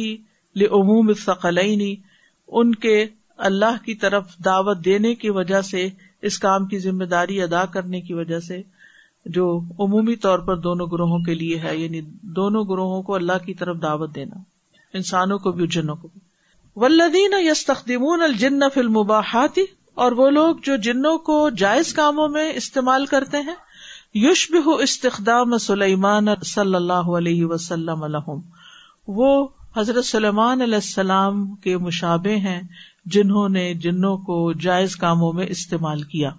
عموم اطلعی ان کے اللہ کی طرف دعوت دینے کی وجہ سے اس کام کی ذمہ داری ادا کرنے کی وجہ سے جو عمومی طور پر دونوں گروہوں کے لیے ہے یعنی دونوں گروہوں کو اللہ کی طرف دعوت دینا انسانوں کو بھی جنوں کو بھی ولدین یس تخدیمون الجن مباحاتی اور وہ لوگ جو جنوں کو جائز کاموں میں استعمال کرتے ہیں یشب بہ استخدام سلیمان صلی اللہ علیہ وسلم الحم وہ حضرت سلمان علیہ السلام کے مشابے ہیں جنہوں نے جنوں کو جائز کاموں میں استعمال کیا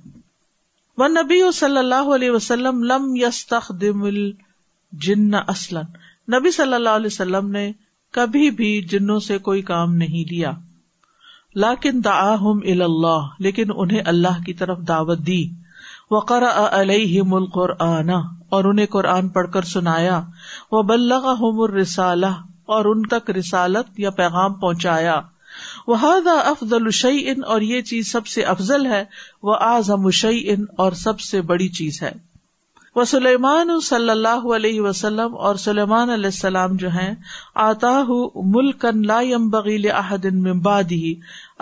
نبی و صلی اللہ علیہ وسلم لم نبی صلی اللہ علیہ وسلم نے کبھی بھی جنوں سے کوئی کام نہیں لیا لاکن دا اللہ لیکن انہیں اللہ کی طرف دعوت دی وقر علیہ ملک اور آنا اور انہیں قرآن پڑھ کر سنایا وہ بلغ الرسالہ اور ان تک رسالت یا پیغام پہنچایا وہ اور یہ چیز سب سے افضل ہے وہ شعی ان اور سب سے بڑی چیز ہے وہ سلیمان صلی اللہ علیہ وسلم اور سلیمان علیہ السلام جو ہیں آتا ملکن لا بغیل عہد من میں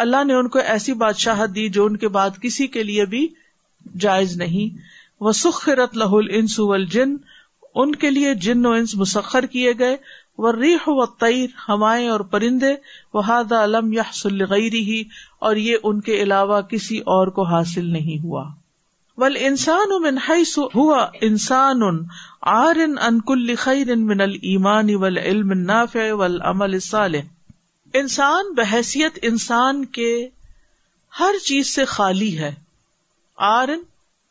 اللہ نے ان کو ایسی بادشاہت دی جو ان کے بعد کسی کے لیے بھی جائز نہیں، وہ سخرت لہ السل جن ان کے لیے جن و انس مسخر کیے گئے ریح و تئیر ہمائیں اور پرندے وحاد علم یا سلغیری ہی اور یہ ان کے علاوہ کسی اور کو حاصل نہیں ہوا ول انسان ہوا ان آر ان انکل من المان ول علم عمل صالح انسان بحثیت انسان کے ہر چیز سے خالی ہے آر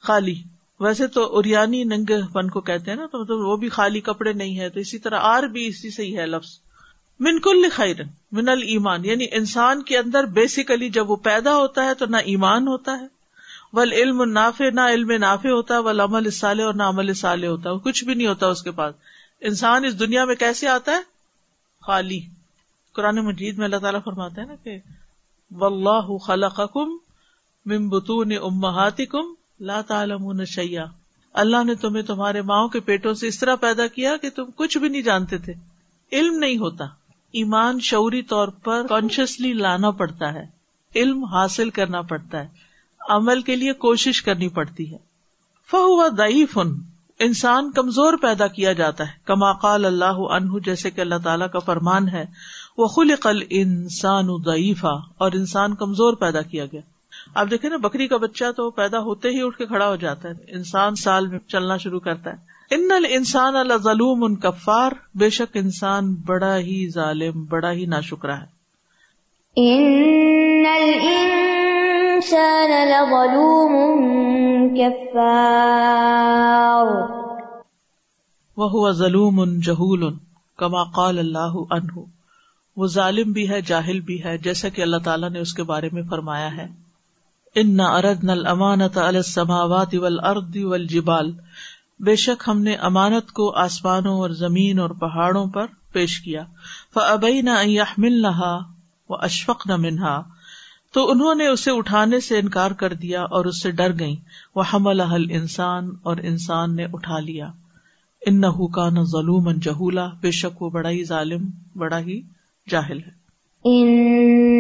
خالی ویسے تو اریانی ننگ پن کو کہتے ہیں نا تو مطلب وہ بھی خالی کپڑے نہیں ہے تو اسی طرح آر بھی اسی سے ہی ہے لفظ من کل خیر من المان یعنی انسان کے اندر بیسیکلی جب وہ پیدا ہوتا ہے تو نہ ایمان ہوتا ہے ول علم نافع نہ علم نافع ہوتا ہے ول عمل اسالے اور نہ عمل صالح ہوتا ہے کچھ بھی نہیں ہوتا اس کے پاس انسان اس دنیا میں کیسے آتا ہے خالی قرآن مجید میں اللہ تعالیٰ فرماتے ہیں نا کہ ولہ خلق کم ممبتون امہاتی کم لا تعلم شیا اللہ نے تمہیں تمہارے ماؤں کے پیٹوں سے اس طرح پیدا کیا کہ تم کچھ بھی نہیں جانتے تھے علم نہیں ہوتا ایمان شعوری طور پر کانشیسلی لانا پڑتا ہے علم حاصل کرنا پڑتا ہے عمل کے لیے کوشش کرنی پڑتی ہے فہو دعیف انسان کمزور پیدا کیا جاتا ہے کما قال اللہ عنہ جیسے کہ اللہ تعالیٰ کا فرمان ہے وہ خل قل انسان اور انسان کمزور پیدا کیا گیا آپ دیکھیں نا بکری کا بچہ تو پیدا ہوتے ہی اٹھ کے کھڑا ہو جاتا ہے انسان سال میں چلنا شروع کرتا ہے ان السان ان کفار بے شک انسان بڑا ہی ظالم بڑا ہی نا شکرا وہ ظلم ان جہول ان کما قال اللہ انہ ظالم بھی ہے جاہل بھی ہے جیسا کہ اللہ تعالیٰ نے اس کے بارے میں فرمایا ہے ان نہ ارد نل امانت السماوات اول اول جبال بے شک ہم نے امانت کو آسمانوں اور زمین اور پہاڑوں پر پیش کیا فبئی نہ مل نہا و اشفق نہ منہا تو انہوں نے اسے اٹھانے سے انکار کر دیا اور اس سے ڈر گئی وہ ہم الحل انسان اور انسان نے اٹھا لیا ان نہ نہ ظلم جہلا بے شک وہ بڑا ہی ظالم بڑا ہی جاہل ہے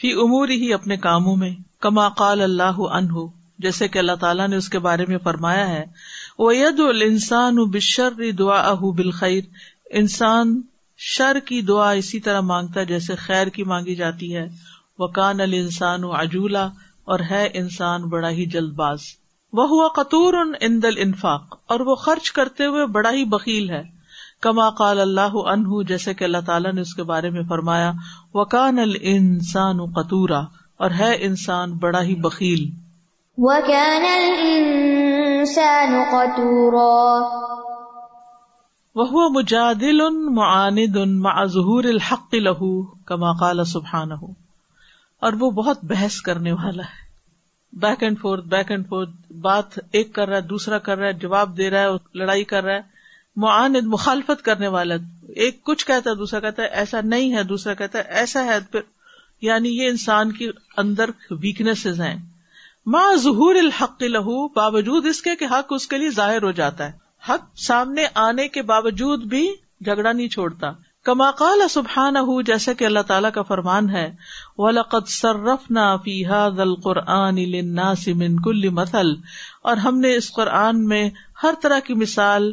فی امور ہی اپنے کاموں میں کما قال اللہ انہ جیسے کہ اللہ تعالیٰ نے اس کے بارے میں فرمایا ہے وہ ید بشر دعا اہ بل خیر انسان شر کی دعا اسی طرح مانگتا ہے جیسے خیر کی مانگی جاتی ہے وہ کان ال انسان و اجولہ اور ہے انسان بڑا ہی جلد باز وہ ہوا قطور ان دل انفاق اور وہ خرچ کرتے ہوئے بڑا ہی بکیل ہے کما قال اللہ انہ جیسے کہ اللہ تعالیٰ نے اس کے بارے میں فرمایا وکان السان قطورا قطور اور ہے انسان بڑا ہی مجادل معاند ان معذہور الحق لہو کما کال سبحان اور وہ بہت بحث کرنے والا ہے back and forth back and forth بات ایک کر رہا ہے دوسرا کر رہا ہے جواب دے رہا ہے لڑائی کر رہا ہے معاند مخالفت کرنے والا ایک کچھ کہتا ہے دوسرا کہتا ہے ایسا نہیں ہے دوسرا کہتا ہے ایسا ہے پھر یعنی یہ انسان کے اندر ویکنیسز ہیں ما ظہور الحق لہو باوجود اس کے کہ حق اس کے لیے ظاہر ہو جاتا ہے حق سامنے آنے کے باوجود بھی جھگڑا نہیں چھوڑتا کما کال سبحان جیسا کہ اللہ تعالیٰ کا فرمان ہے وَلَقَدْ صَرَّفْنَا سرف نا الْقُرْآنِ لِلنَّاسِ قرآن كُلِّ نا سمن کل اور ہم نے اس قرآن میں ہر طرح کی مثال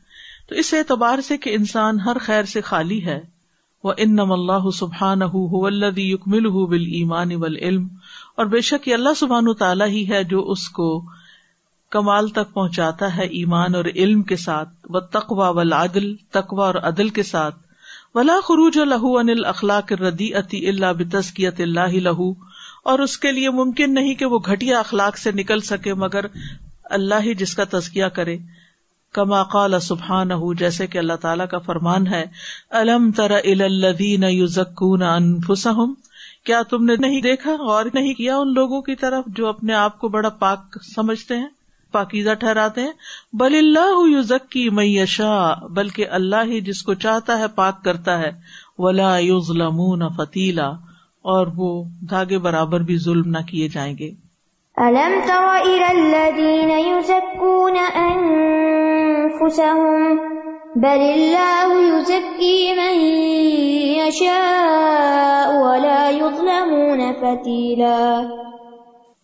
تو اس اعتبار سے کہ انسان ہر خیر سے خالی ہے وہ ان نم اللہ سبحان ایمان علم اور بے شک یہ اللہ سبحان تعالیٰ ہی ہے جو اس کو کمال تک پہنچاتا ہے ایمان اور علم کے ساتھ و تقوا و لادل تقوا اور عدل کے ساتھ ولا خروج لہو ان الخلاق ردی عتی اللہ بتسکیت اللہ لہو اور اس کے لیے ممکن نہیں کہ وہ گھٹیا اخلاق سے نکل سکے مگر اللہ ہی جس کا تزکیا کرے کما قال سبحان ہُ جیسے کہ اللہ تعالیٰ کا فرمان ہے الم تر الدین یوزکون انفسم کیا تم نے نہیں دیکھا غور نہیں کیا ان لوگوں کی طرف جو اپنے آپ کو بڑا پاک سمجھتے ہیں پاکیزہ ٹھہراتے ہیں بل اللہ یوزکی میشا بلکہ اللہ ہی جس کو چاہتا ہے پاک کرتا ہے ولا یو ظلم فتیلا اور وہ دھاگے برابر بھی ظلم نہ کیے جائیں گے بل من ولا يظلمون فتيلا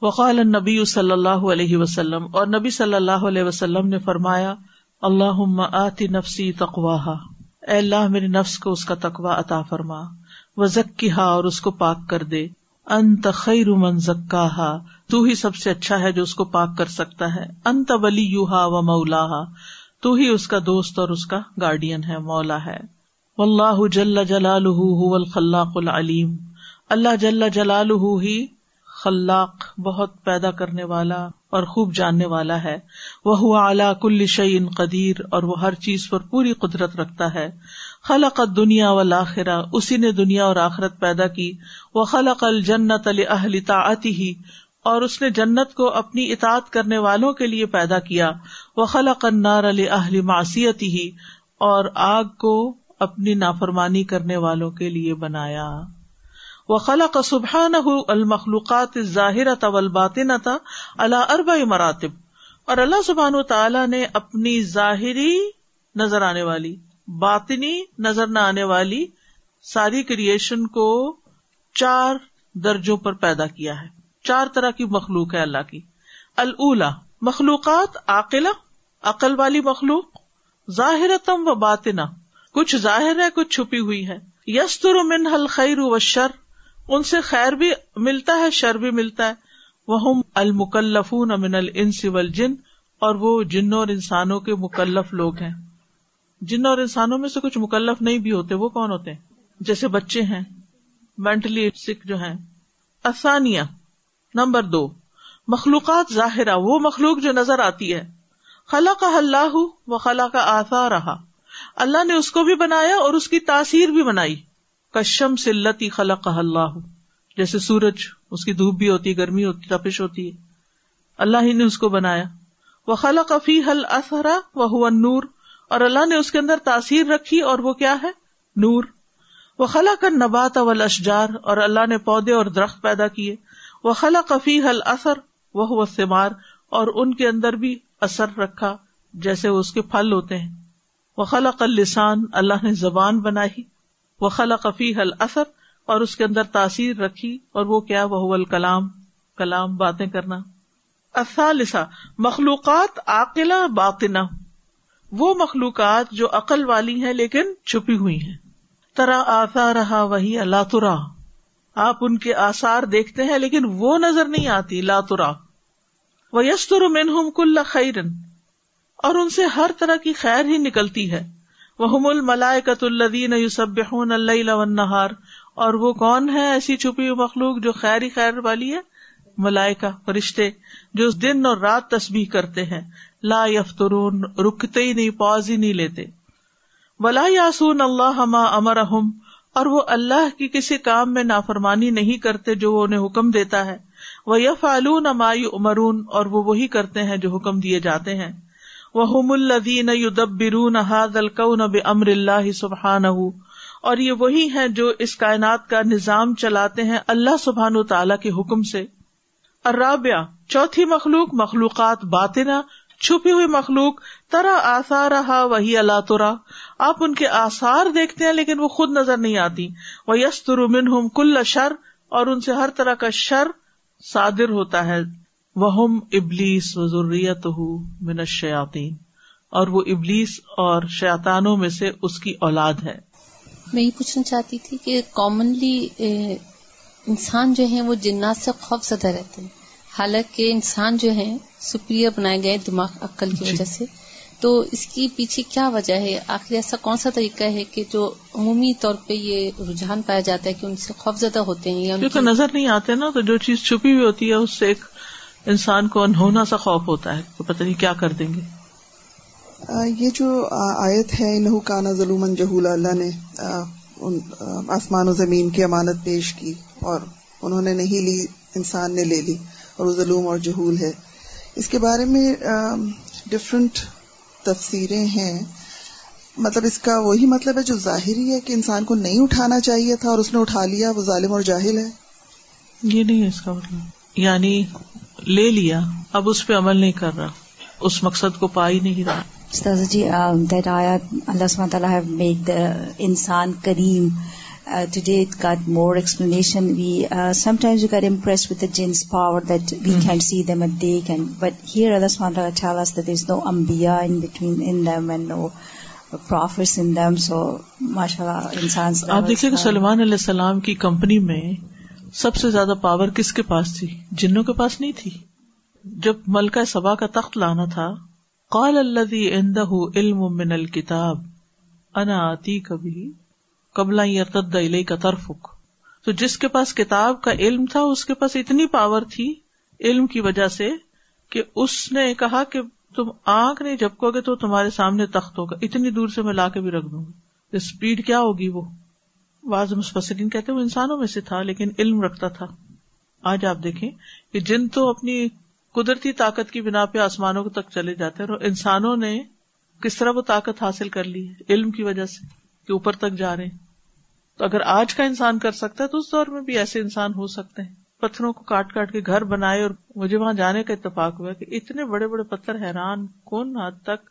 وقال النبی صلی اللہ علیہ وسلم اور نبی صلی اللہ علیہ وسلم نے فرمایا اللہ آتی نفسی اے اللہ میری نفس کو اس کا تقوا عطا فرما وزکیہا اور اس کو پاک کر دے انت خیر من زکاہا تو ہی سب سے اچھا ہے جو اس کو پاک کر سکتا ہے انت ولیہا و مولاہا تو ہی اس کا دوست اور اس کا گارڈین ہے مولا ہے اللہ الخلاق العلیم اللہ جل جلال خلاق بہت پیدا کرنے والا اور خوب جاننے والا ہے وہ ہوا کل شعین قدیر اور وہ ہر چیز پر پوری قدرت رکھتا ہے خلق دنیا و لاخرہ اسی نے دنیا اور آخرت پیدا کی وہ خلق الجنت علی تعتی ہی اور اس نے جنت کو اپنی اطاعت کرنے والوں کے لیے پیدا کیا وہ خلا قنار علی اہلی ہی اور آگ کو اپنی نافرمانی کرنے والوں کے لیے بنایا و خلا قسبہ نہ المخلوقات ظاہر تا و الباطن تھا اللہ ارب مراتب اور اللہ سبحان و تعالی نے اپنی ظاہری نظر آنے والی باطنی نظر نہ آنے والی ساری کریشن کو چار درجوں پر پیدا کیا ہے چار طرح کی مخلوق ہے اللہ کی اللہ مخلوقات عاقلہ عقل والی مخلوق ظاہر تم و بات نہ کچھ ظاہر ہے کچھ چھپی ہوئی ہے یس حل خیر و شر ان سے خیر بھی ملتا ہے شر بھی ملتا ہے وہ المکلف من البل جن اور وہ جنوں اور انسانوں کے مکلف لوگ ہیں جن اور انسانوں میں سے کچھ مکلف نہیں بھی ہوتے وہ کون ہوتے ہیں جیسے بچے ہیں مینٹلی سکھ جو ہیں آسانیاں نمبر دو مخلوقات ظاہرہ وہ مخلوق جو نظر آتی ہے خلا کا اللہ و خلا کا آسا رہا اللہ نے اس کو بھی بنایا اور اس کی تاثیر بھی بنائی کشم خلا کا اللہ جیسے سورج اس کی دھوپ بھی ہوتی گرمی ہوتی تپش ہوتی ہے اللہ ہی نے اس کو بنایا وہ خلا کفی حل اثرا و حو نور اور اللہ نے اس کے اندر تاثیر رکھی اور وہ کیا ہے نور وہ خلا کا نبات اول اشجار اور اللہ نے پودے اور درخت پیدا کیے وہ خلا کفی حل اثر وہ سمار اور ان کے اندر بھی اثر رکھا جیسے وہ اس کے پھل ہوتے ہیں وہ خلق السان اللہ نے زبان بنائی وہ وخل حل اثر اور اس کے اندر تاثیر رکھی اور وہ کیا وہ الکلام کلام باتیں کرنا لسا مخلوقات عقلا باقنا وہ مخلوقات جو عقل والی ہیں لیکن چھپی ہوئی ہیں ترا آسا رہا وہی اللہ ترا آپ ان کے آسار دیکھتے ہیں لیکن وہ نظر نہیں آتی لاترا مین ہوں کل خیرن اور ان سے ہر طرح کی خیر ہی نکلتی ہے وہ ملائے قطلب اللہ اور وہ کون ہے ایسی چھپی ہوئی مخلوق جو خیر ہی خیر والی ہے ملائکہ فرشتے جو دن اور رات تصبیح کرتے ہیں لا یفترون رکتے ہی نہیں پوز ہی نہیں لیتے ولا یاسون اللہ امر احم اور وہ اللہ کی کسی کام میں نافرمانی نہیں کرتے جو وہ انہیں حکم دیتا ہے وہ یف علون مای امرون اور وہ وہی کرتے ہیں جو حکم دیے جاتے ہیں وہ حم الب اللہ سبحان اور یہ وہی ہے جو اس کائنات کا نظام چلاتے ہیں اللہ سبحان و کے حکم سے اراب چوتھی مخلوق مخلوقات باطنا چھپی ہوئی مخلوق ترا رہا وہی اللہ ترا آپ ان کے آسار دیکھتے ہیں لیکن وہ خود نظر نہیں آتی وہ یس ترمن کل شر اور ان سے ہر طرح کا شر صادر ہوتا ہے وہ ابلیس و ضروریت من شیاتی اور وہ ابلیس اور شیطانوں میں سے اس کی اولاد ہے میں یہ پوچھنا چاہتی تھی کہ کامنلی انسان جو ہے وہ جنات سے خوف زدہ رہتے ہیں حالانکہ انسان جو ہے سپریہ بنائے گئے دماغ عقل کی جی۔ وجہ سے تو اس کی پیچھے کیا وجہ ہے آخر ایسا کون سا طریقہ ہے کہ جو عمومی طور پہ یہ رجحان پایا جاتا ہے کہ ان سے خوف زدہ ہوتے ہیں یا کی... نظر نہیں آتے نا تو جو چیز چھپی ہوئی ہوتی ہے اس سے ایک انسان کو انہونا سا خوف ہوتا ہے تو پتہ نہیں کیا کر دیں گے یہ جو آیت ہے انہو قانا ظلم اللہ نے آسمان و زمین کی امانت پیش کی اور انہوں نے نہیں لی انسان نے لے لی اور وہ ظلم اور جہول ہے اس کے بارے میں ڈفرنٹ تفسیریں ہیں مطلب اس کا وہی مطلب ہے جو ظاہری ہے کہ انسان کو نہیں اٹھانا چاہیے تھا اور اس نے اٹھا لیا وہ ظالم اور جاہل ہے یہ نہیں ہے اس کا مطلب یعنی لے لیا اب اس پہ عمل نہیں کر رہا اس مقصد کو پا ہی نہیں رہا استاذ جی دیٹ آیا اللہ میڈ انسان کریم to uh, day uh, hmm. آپ دیکھ سکتے سلمان علیہ السلام کی کمپنی میں سب سے زیادہ پاور کس کے پاس تھی جنوں کے پاس نہیں تھی جب ملکہ سبا کا تخت لانا تھا قال اللہ دہم الکتاب انا کبھی قبل یرتد علیہ کا ترفک تو جس کے پاس کتاب کا علم تھا اس کے پاس اتنی پاور تھی علم کی وجہ سے کہ اس نے کہا کہ تم آنکھ نہیں جھپکو گے تو تمہارے سامنے تخت ہوگا اتنی دور سے میں لا کے بھی رکھ دوں گا اسپیڈ کیا ہوگی وہ واضح مسفسرین کہتے وہ انسانوں میں سے تھا لیکن علم رکھتا تھا آج آپ دیکھیں کہ جن تو اپنی قدرتی طاقت کی بنا پہ آسمانوں کو تک چلے جاتے ہیں اور انسانوں نے کس طرح وہ طاقت حاصل کر لی ہے علم کی وجہ سے کہ اوپر تک جا رہے ہیں تو اگر آج کا انسان کر سکتا ہے تو اس دور میں بھی ایسے انسان ہو سکتے ہیں پتھروں کو کاٹ کاٹ کے گھر بنائے اور مجھے وہاں جانے کا اتفاق ہوا کہ اتنے بڑے بڑے پتھر حیران کون حد تک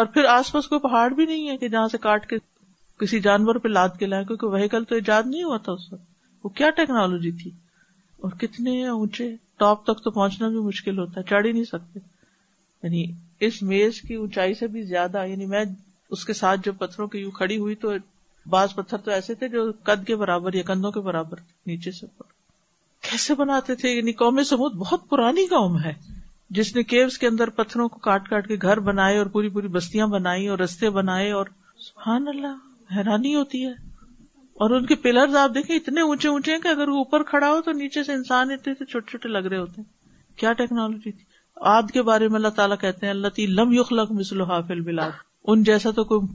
اور پھر آس پاس کوئی پہاڑ بھی نہیں ہے کہ جہاں سے کاٹ کے کسی جانور پہ لاد کے لائے کیونکہ وہیکل تو ایجاد نہیں ہوا تھا اس وقت وہ کیا ٹیکنالوجی تھی اور کتنے اونچے ٹاپ تک تو پہنچنا بھی مشکل ہوتا ہے چڑھ ہی نہیں سکتے یعنی اس میز کی اونچائی سے بھی زیادہ یعنی میں اس کے ساتھ جب پتھروں کی یوں کھڑی ہوئی تو بعض پتھر تو ایسے تھے جو قد کے برابر یا کندھوں کے برابر نیچے سے اوپر کیسے بناتے تھے یعنی قوم سمود بہت پرانی قوم ہے جس نے کیوز کے اندر پتھروں کو کاٹ کاٹ کے گھر بنائے اور پوری پوری بستیاں بنائی اور رستے بنائے اور سبحان اللہ حیرانی ہوتی ہے اور ان کے پلر آپ دیکھیں اتنے اونچے اونچے ہیں کہ اگر وہ اوپر کھڑا ہو تو نیچے سے انسان اتنے سے چھوٹے چھوٹے لگ رہے ہوتے ہیں کیا ٹیکنالوجی تھی آد کے بارے میں اللہ تعالیٰ کہتے ہیں اللہ تی لم یخلق مثل حافل بلاد ان جیسا تو کوئی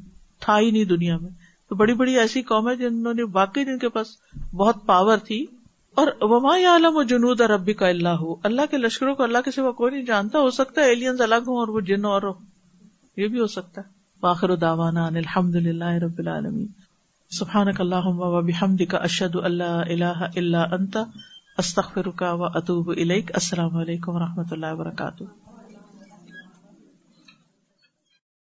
تھا ہی نہیں دنیا میں تو بڑی بڑی ایسی قوم ہے جنہوں نے واقعی جن کے پاس بہت پاور تھی اور وما عالم و جنود ربی کا اللہ ہو اللہ کے لشکروں کو اللہ کے سوا کوئی نہیں جانتا ہو سکتا ہے ایلین الگ ہوں اور وہ جن اور ہو یہ بھی ہو سکتا ہے باخر داوانا الحمد للہ رب العالم سفان کامدی کا اشد اللہ اللہ اللہ استخر و اطوب علیک السلام علیکم و رحمۃ اللہ وبرکاتہ